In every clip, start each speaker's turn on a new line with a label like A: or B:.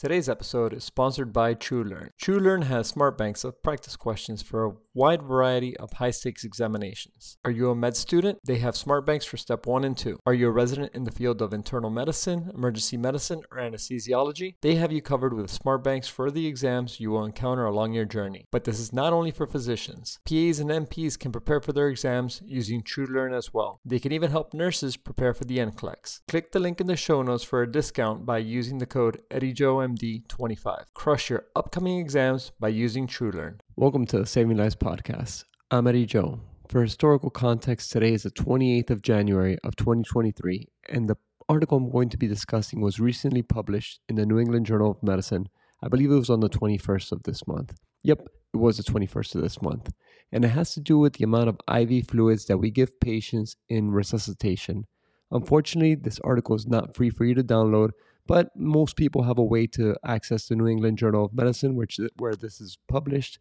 A: Today's episode is sponsored by TrueLearn. TrueLearn has smart banks of practice questions for a wide variety of high stakes examinations. Are you a med student? They have smart banks for step 1 and 2. Are you a resident in the field of internal medicine, emergency medicine, or anesthesiology? They have you covered with smart banks for the exams you will encounter along your journey. But this is not only for physicians. PAs and NPs can prepare for their exams using TrueLearn as well. They can even help nurses prepare for the NCLEX. Click the link in the show notes for a discount by using the code EddieJoe MD25. Crush your upcoming exams by using TrueLearn. Welcome to the Saving Lives podcast. I'm Eddy Joe. For historical context, today is the 28th of January of 2023, and the article I'm going to be discussing was recently published in the New England Journal of Medicine. I believe it was on the 21st of this month. Yep, it was the 21st of this month. And it has to do with the amount of IV fluids that we give patients in resuscitation. Unfortunately, this article is not free for you to download, but most people have a way to access the New England Journal of Medicine, which where this is published,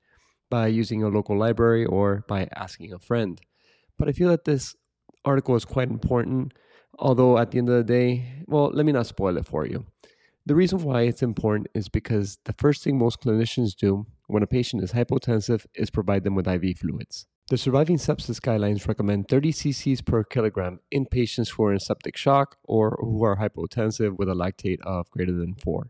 A: by using a local library or by asking a friend. But I feel that this article is quite important, although at the end of the day, well, let me not spoil it for you. The reason why it's important is because the first thing most clinicians do when a patient is hypotensive is provide them with IV fluids. The surviving sepsis guidelines recommend 30 cc's per kilogram in patients who are in septic shock or who are hypotensive with a lactate of greater than 4.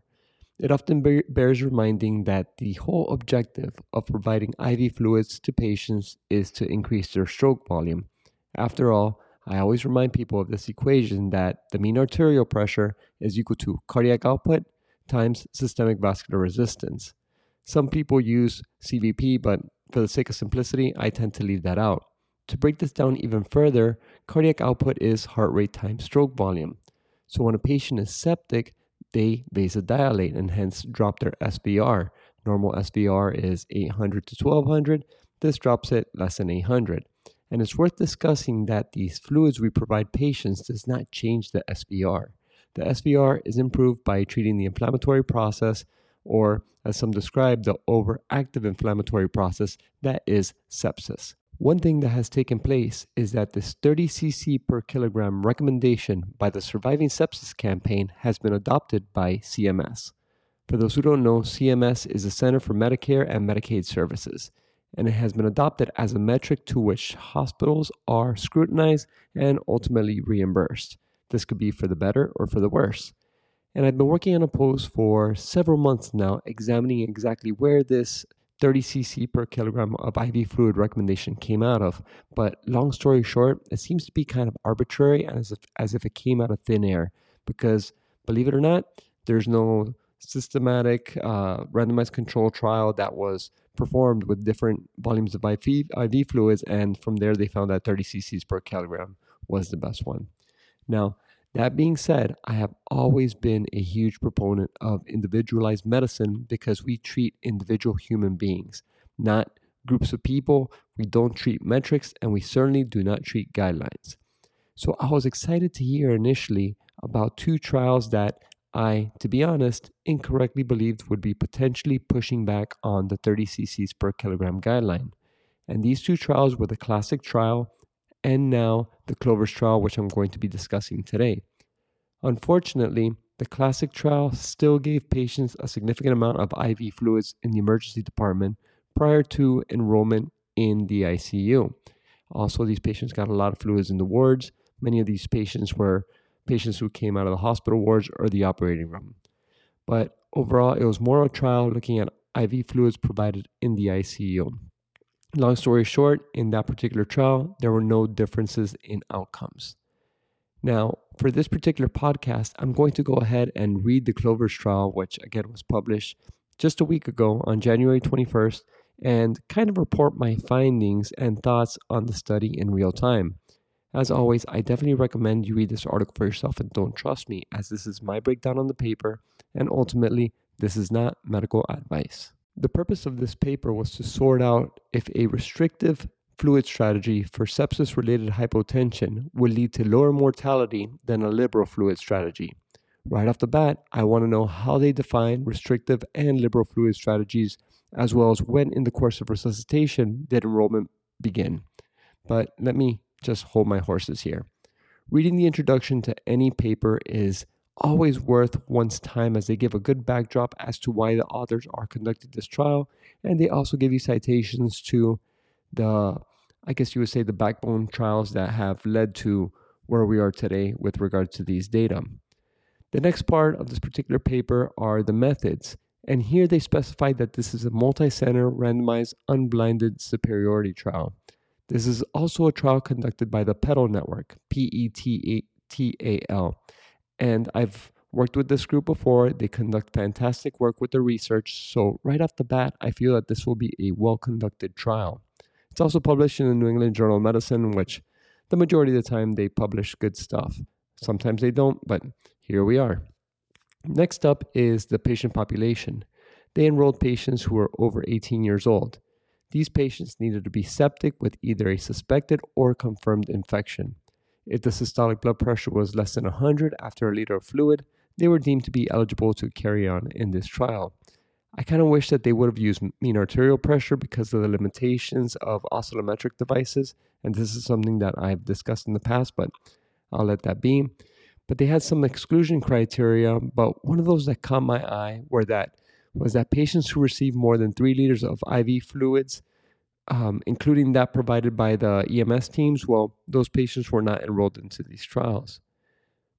A: It often bears reminding that the whole objective of providing IV fluids to patients is to increase their stroke volume. After all, I always remind people of this equation that the mean arterial pressure is equal to cardiac output times systemic vascular resistance. Some people use CVP, but for the sake of simplicity, I tend to leave that out. To break this down even further, cardiac output is heart rate times stroke volume. So when a patient is septic, they vasodilate and hence drop their SVR. Normal SVR is 800 to 1200. This drops it less than 800. And it's worth discussing that these fluids we provide patients does not change the SVR. The SVR is improved by treating the inflammatory process or as some describe, the overactive inflammatory process that is sepsis. One thing that has taken place is that this 30 cc per kilogram recommendation by the Surviving Sepsis campaign has been adopted by CMS. For those who don't know, CMS is the Center for Medicare and Medicaid Services, and it has been adopted as a metric to which hospitals are scrutinized and ultimately reimbursed. This could be for the better or for the worse. And I've been working on a post for several months now, examining exactly where this 30 cc per kilogram of IV fluid recommendation came out of. But long story short, it seems to be kind of arbitrary and as if, as if it came out of thin air. Because believe it or not, there's no systematic uh, randomized control trial that was performed with different volumes of IV, IV fluids. And from there, they found that 30 cc's per kilogram was the best one. Now, that being said, I have always been a huge proponent of individualized medicine because we treat individual human beings, not groups of people. We don't treat metrics and we certainly do not treat guidelines. So I was excited to hear initially about two trials that I, to be honest, incorrectly believed would be potentially pushing back on the 30 cc's per kilogram guideline. And these two trials were the classic trial and now the Clovers trial, which I'm going to be discussing today. Unfortunately, the classic trial still gave patients a significant amount of IV fluids in the emergency department prior to enrollment in the ICU. Also, these patients got a lot of fluids in the wards. Many of these patients were patients who came out of the hospital wards or the operating room. But overall, it was more of a trial looking at IV fluids provided in the ICU. Long story short, in that particular trial, there were no differences in outcomes. Now, for this particular podcast, I'm going to go ahead and read the Clovers trial, which again was published just a week ago on January 21st, and kind of report my findings and thoughts on the study in real time. As always, I definitely recommend you read this article for yourself and don't trust me, as this is my breakdown on the paper, and ultimately, this is not medical advice. The purpose of this paper was to sort out if a restrictive fluid strategy for sepsis related hypotension would lead to lower mortality than a liberal fluid strategy. Right off the bat, I want to know how they define restrictive and liberal fluid strategies, as well as when in the course of resuscitation did enrollment begin. But let me just hold my horses here. Reading the introduction to any paper is always worth one's time as they give a good backdrop as to why the authors are conducting this trial, and they also give you citations to the, I guess you would say, the backbone trials that have led to where we are today with regard to these data. The next part of this particular paper are the methods. And here they specify that this is a multi center, randomized, unblinded superiority trial. This is also a trial conducted by the PETAL Network, P E T A L. And I've worked with this group before. They conduct fantastic work with the research. So, right off the bat, I feel that this will be a well conducted trial. It's also published in the New England Journal of Medicine, which the majority of the time they publish good stuff. Sometimes they don't, but here we are. Next up is the patient population. They enrolled patients who were over 18 years old. These patients needed to be septic with either a suspected or confirmed infection. If the systolic blood pressure was less than 100 after a liter of fluid, they were deemed to be eligible to carry on in this trial. I kind of wish that they would have used mean arterial pressure because of the limitations of oscillometric devices, and this is something that I've discussed in the past, but I'll let that be but they had some exclusion criteria. But one of those that caught my eye were that was that patients who received more than three liters of IV fluids, um, including that provided by the EMS teams, well, those patients were not enrolled into these trials.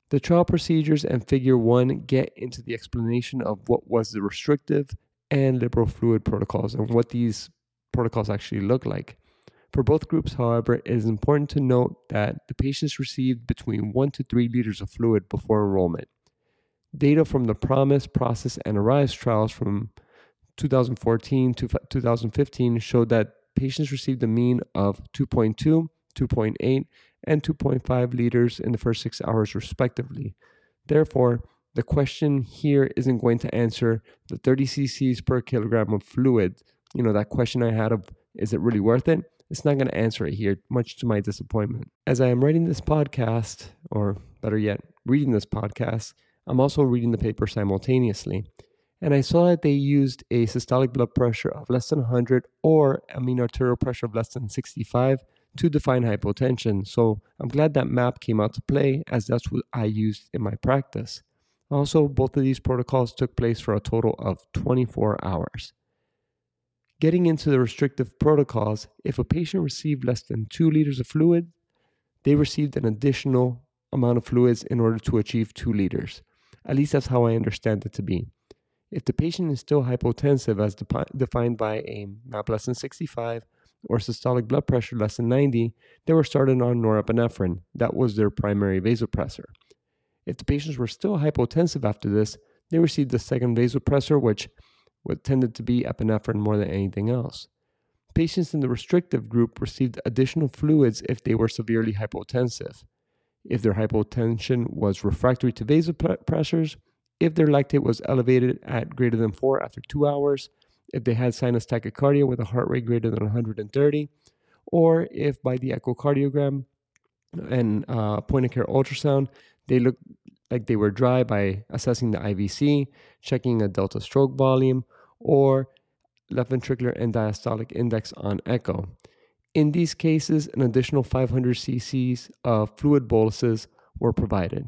A: The trial procedures and figure one get into the explanation of what was the restrictive and liberal fluid protocols and what these protocols actually look like. For both groups, however, it is important to note that the patients received between 1 to 3 liters of fluid before enrollment. Data from the PROMISE, PROCESS, and ARISE trials from 2014 to 2015 showed that patients received a mean of 2.2, 2.8, and 2.5 liters in the first six hours, respectively. Therefore, the question here isn't going to answer the 30 cc's per kilogram of fluid. You know, that question I had of is it really worth it? It's not going to answer it here, much to my disappointment. As I am writing this podcast, or better yet, reading this podcast, I'm also reading the paper simultaneously. And I saw that they used a systolic blood pressure of less than 100 or a mean arterial pressure of less than 65 to define hypotension. So I'm glad that map came out to play as that's what I used in my practice. Also, both of these protocols took place for a total of 24 hours. Getting into the restrictive protocols, if a patient received less than two liters of fluid, they received an additional amount of fluids in order to achieve two liters. At least that's how I understand it to be. If the patient is still hypotensive, as de- defined by a MAP less than 65 or systolic blood pressure less than 90, they were started on norepinephrine. That was their primary vasopressor. If the patients were still hypotensive after this, they received the second vasopressor, which tended to be epinephrine more than anything else. Patients in the restrictive group received additional fluids if they were severely hypotensive, if their hypotension was refractory to vasopressors, if their lactate was elevated at greater than 4 after 2 hours, if they had sinus tachycardia with a heart rate greater than 130, or if by the echocardiogram and uh, point of care ultrasound, they looked like they were dry by assessing the IVC, checking a delta stroke volume, or left ventricular end diastolic index on echo. In these cases, an additional 500 cc's of fluid boluses were provided.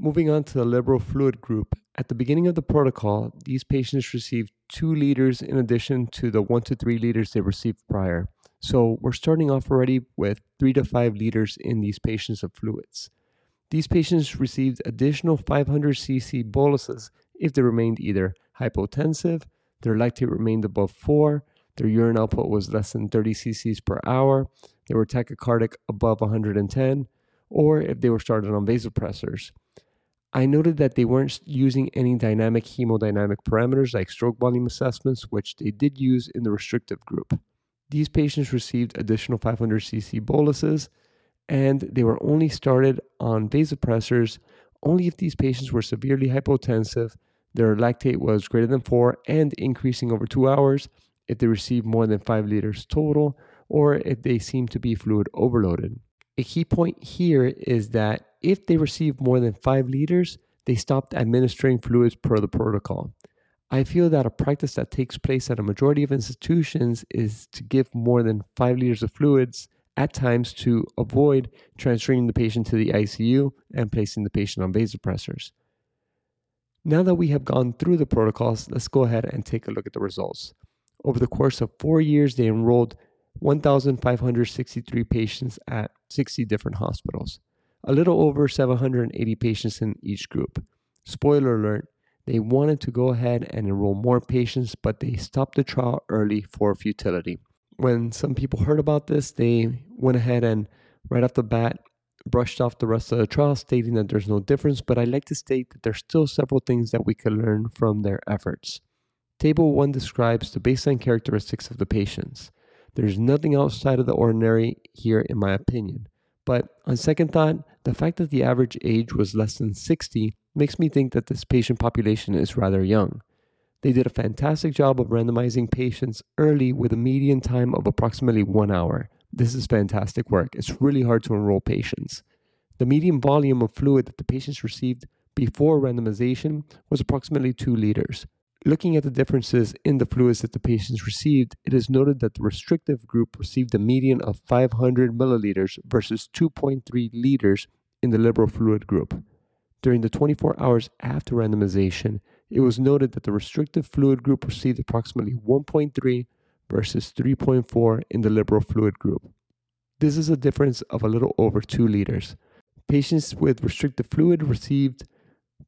A: Moving on to the liberal fluid group, at the beginning of the protocol, these patients received two liters in addition to the one to three liters they received prior. So we're starting off already with three to five liters in these patients of fluids. These patients received additional 500 cc boluses if they remained either hypotensive, their lactate remained above 4, their urine output was less than 30 cc's per hour, they were tachycardic above 110, or if they were started on vasopressors. I noted that they weren't using any dynamic hemodynamic parameters like stroke volume assessments, which they did use in the restrictive group. These patients received additional 500 cc boluses, and they were only started on vasopressors only if these patients were severely hypotensive, their lactate was greater than 4 and increasing over 2 hours, if they received more than 5 liters total, or if they seemed to be fluid overloaded. A key point here is that if they received more than 5 liters, they stopped administering fluids per the protocol. I feel that a practice that takes place at a majority of institutions is to give more than 5 liters of fluids at times to avoid transferring the patient to the ICU and placing the patient on vasopressors. Now that we have gone through the protocols, let's go ahead and take a look at the results. Over the course of four years, they enrolled 1,563 patients at 60 different hospitals, a little over 780 patients in each group. Spoiler alert, they wanted to go ahead and enroll more patients, but they stopped the trial early for futility. When some people heard about this, they went ahead and right off the bat brushed off the rest of the trial, stating that there's no difference. But I like to state that there's still several things that we can learn from their efforts. Table 1 describes the baseline characteristics of the patients. There's nothing outside of the ordinary here, in my opinion. But on second thought, the fact that the average age was less than 60 makes me think that this patient population is rather young. They did a fantastic job of randomizing patients early with a median time of approximately one hour. This is fantastic work. It's really hard to enroll patients. The median volume of fluid that the patients received before randomization was approximately 2 liters. Looking at the differences in the fluids that the patients received, it is noted that the restrictive group received a median of 500 milliliters versus 2.3 liters in the liberal fluid group. During the 24 hours after randomization, it was noted that the restrictive fluid group received approximately 1.3 versus 3.4 in the liberal fluid group. This is a difference of a little over 2 liters. Patients with restrictive fluid received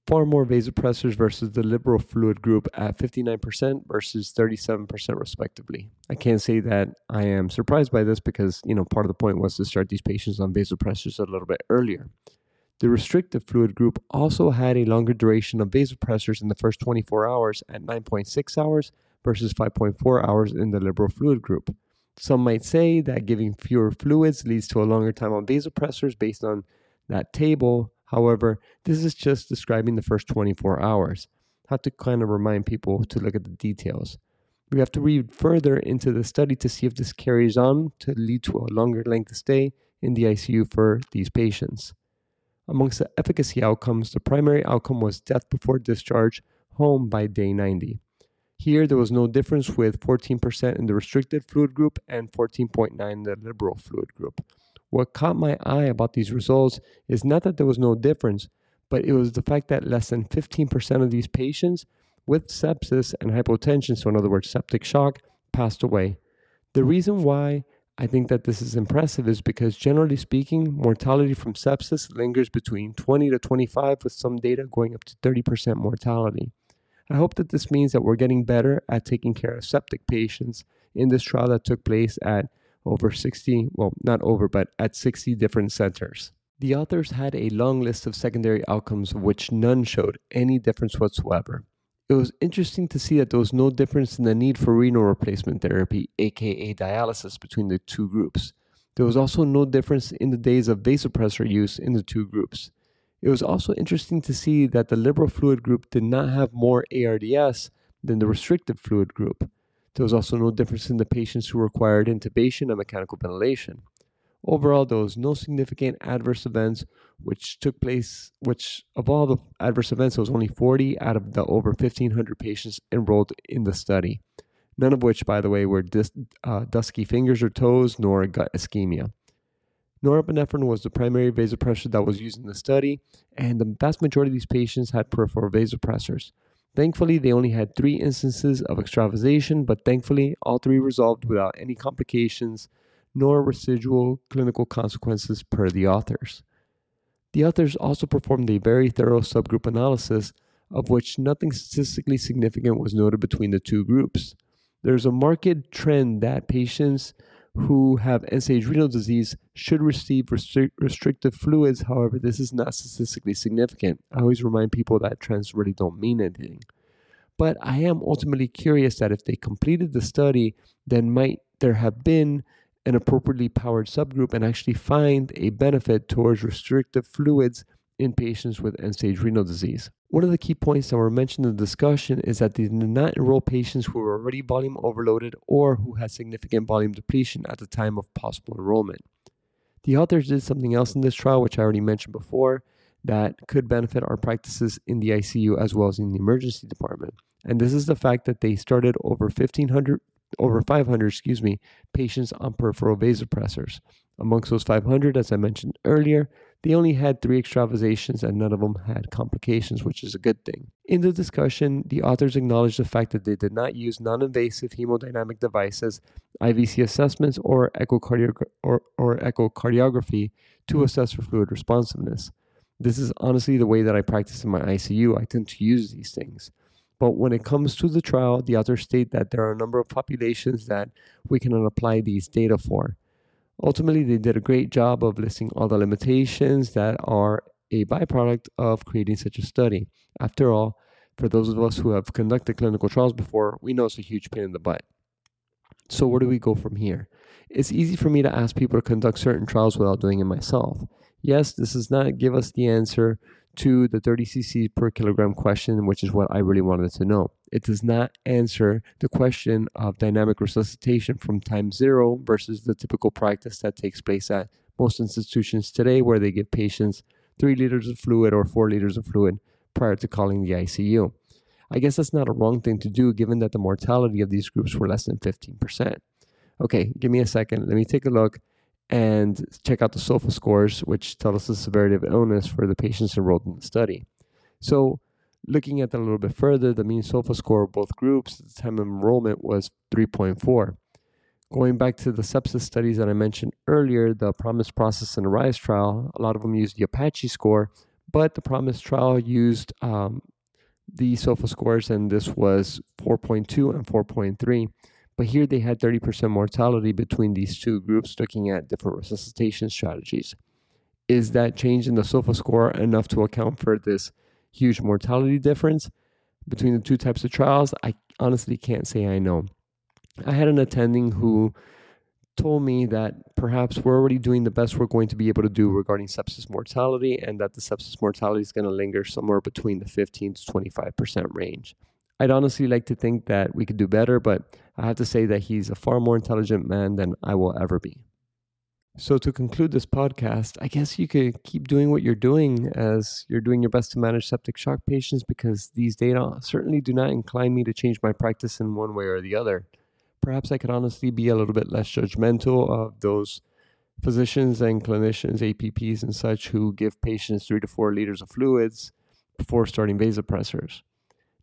A: far more vasopressors versus the liberal fluid group at 59% versus 37% respectively. I can't say that I am surprised by this because, you know, part of the point was to start these patients on vasopressors a little bit earlier. The restrictive fluid group also had a longer duration of vasopressors in the first 24 hours at 9.6 hours versus 5.4 hours in the liberal fluid group. Some might say that giving fewer fluids leads to a longer time on vasopressors based on that table. However, this is just describing the first 24 hours. Have to kind of remind people to look at the details. We have to read further into the study to see if this carries on to lead to a longer length of stay in the ICU for these patients. Amongst the efficacy outcomes, the primary outcome was death before discharge home by day 90. Here, there was no difference with 14% in the restricted fluid group and 14.9 in the liberal fluid group. What caught my eye about these results is not that there was no difference, but it was the fact that less than 15% of these patients with sepsis and hypotension, so in other words, septic shock, passed away. The reason why I think that this is impressive is because generally speaking, mortality from sepsis lingers between 20 to 25, with some data going up to 30% mortality. I hope that this means that we're getting better at taking care of septic patients in this trial that took place at over 60, well, not over, but at 60 different centers. The authors had a long list of secondary outcomes which none showed any difference whatsoever. It was interesting to see that there was no difference in the need for renal replacement therapy, aka dialysis, between the two groups. There was also no difference in the days of vasopressor use in the two groups. It was also interesting to see that the liberal fluid group did not have more ARDS than the restrictive fluid group. There was also no difference in the patients who required intubation and mechanical ventilation. Overall, there was no significant adverse events which took place, which of all the adverse events, there was only 40 out of the over 1,500 patients enrolled in the study. None of which, by the way, were dis, uh, dusky fingers or toes nor gut ischemia. Norepinephrine was the primary vasopressor that was used in the study, and the vast majority of these patients had peripheral vasopressors. Thankfully, they only had three instances of extravasation, but thankfully, all three resolved without any complications nor residual clinical consequences per the authors. The authors also performed a very thorough subgroup analysis, of which nothing statistically significant was noted between the two groups. There's a marked trend that patients who have end stage renal disease should receive restri- restrictive fluids. However, this is not statistically significant. I always remind people that trends really don't mean anything. But I am ultimately curious that if they completed the study, then might there have been an appropriately powered subgroup and actually find a benefit towards restrictive fluids in patients with end stage renal disease. One of the key points that were mentioned in the discussion is that they did not enroll patients who were already volume overloaded or who had significant volume depletion at the time of possible enrollment. The authors did something else in this trial, which I already mentioned before, that could benefit our practices in the ICU as well as in the emergency department. And this is the fact that they started over 1500 over 500, excuse me, patients on peripheral vasopressors. Amongst those 500, as I mentioned earlier, they only had three extravasations and none of them had complications, which is a good thing. In the discussion, the authors acknowledged the fact that they did not use non invasive hemodynamic devices, IVC assessments, or, echocardiogra- or, or echocardiography to assess for fluid responsiveness. This is honestly the way that I practice in my ICU. I tend to use these things. But when it comes to the trial, the authors state that there are a number of populations that we cannot apply these data for. Ultimately, they did a great job of listing all the limitations that are a byproduct of creating such a study. After all, for those of us who have conducted clinical trials before, we know it's a huge pain in the butt. So, where do we go from here? It's easy for me to ask people to conduct certain trials without doing it myself. Yes, this does not give us the answer to the 30 cc per kilogram question, which is what I really wanted to know. It does not answer the question of dynamic resuscitation from time zero versus the typical practice that takes place at most institutions today, where they give patients three liters of fluid or four liters of fluid prior to calling the ICU. I guess that's not a wrong thing to do given that the mortality of these groups were less than 15%. Okay, give me a second. Let me take a look and check out the SOFA scores, which tell us the severity of illness for the patients enrolled in the study. So, looking at that a little bit further, the mean SOFA score of both groups at the time of enrollment was 3.4. Going back to the sepsis studies that I mentioned earlier, the ProMISe process and ARISE trial, a lot of them used the Apache score, but the ProMISe trial used um, the SOFA scores, and this was 4.2 and 4.3. But here they had 30% mortality between these two groups looking at different resuscitation strategies. Is that change in the SOFA score enough to account for this huge mortality difference between the two types of trials? I honestly can't say I know. I had an attending who told me that perhaps we're already doing the best we're going to be able to do regarding sepsis mortality and that the sepsis mortality is going to linger somewhere between the 15 to 25% range. I'd honestly like to think that we could do better, but I have to say that he's a far more intelligent man than I will ever be. So, to conclude this podcast, I guess you could keep doing what you're doing as you're doing your best to manage septic shock patients because these data certainly do not incline me to change my practice in one way or the other. Perhaps I could honestly be a little bit less judgmental of those physicians and clinicians, APPs, and such who give patients three to four liters of fluids before starting vasopressors.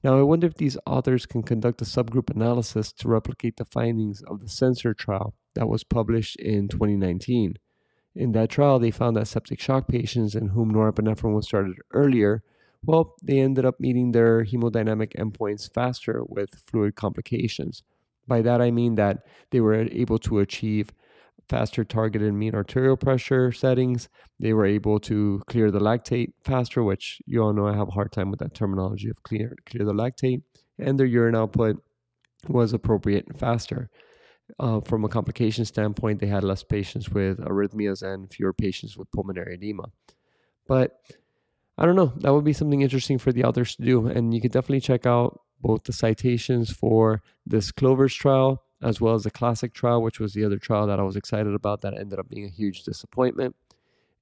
A: Now, I wonder if these authors can conduct a subgroup analysis to replicate the findings of the CENSER trial that was published in 2019. In that trial, they found that septic shock patients in whom norepinephrine was started earlier, well, they ended up meeting their hemodynamic endpoints faster with fluid complications. By that, I mean that they were able to achieve faster targeted mean arterial pressure settings. They were able to clear the lactate faster, which you all know I have a hard time with that terminology of clear clear the lactate, and their urine output was appropriate and faster. Uh, from a complication standpoint, they had less patients with arrhythmias and fewer patients with pulmonary edema. But I don't know. That would be something interesting for the authors to do. And you could definitely check out both the citations for this Clovers trial as well as the classic trial, which was the other trial that I was excited about that ended up being a huge disappointment.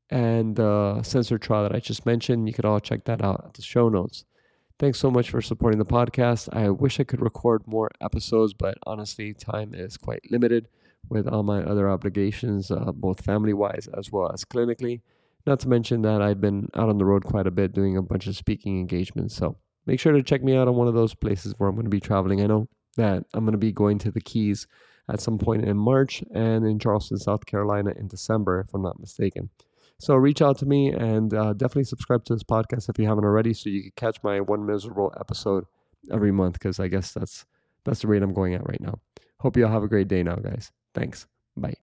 A: And the CENSER trial that I just mentioned, you could all check that out at the show notes. Thanks so much for supporting the podcast. I wish I could record more episodes, but honestly, time is quite limited with all my other obligations, uh, both family wise as well as clinically. Not to mention that I've been out on the road quite a bit doing a bunch of speaking engagements. So make sure to check me out on one of those places where I'm going to be traveling. I know that I'm going to be going to the Keys at some point in March and in Charleston, South Carolina in December, if I'm not mistaken. So reach out to me and uh, definitely subscribe to this podcast if you haven't already, so you can catch my one miserable episode every month. Because I guess that's that's the rate I'm going at right now. Hope you all have a great day now, guys. Thanks. Bye.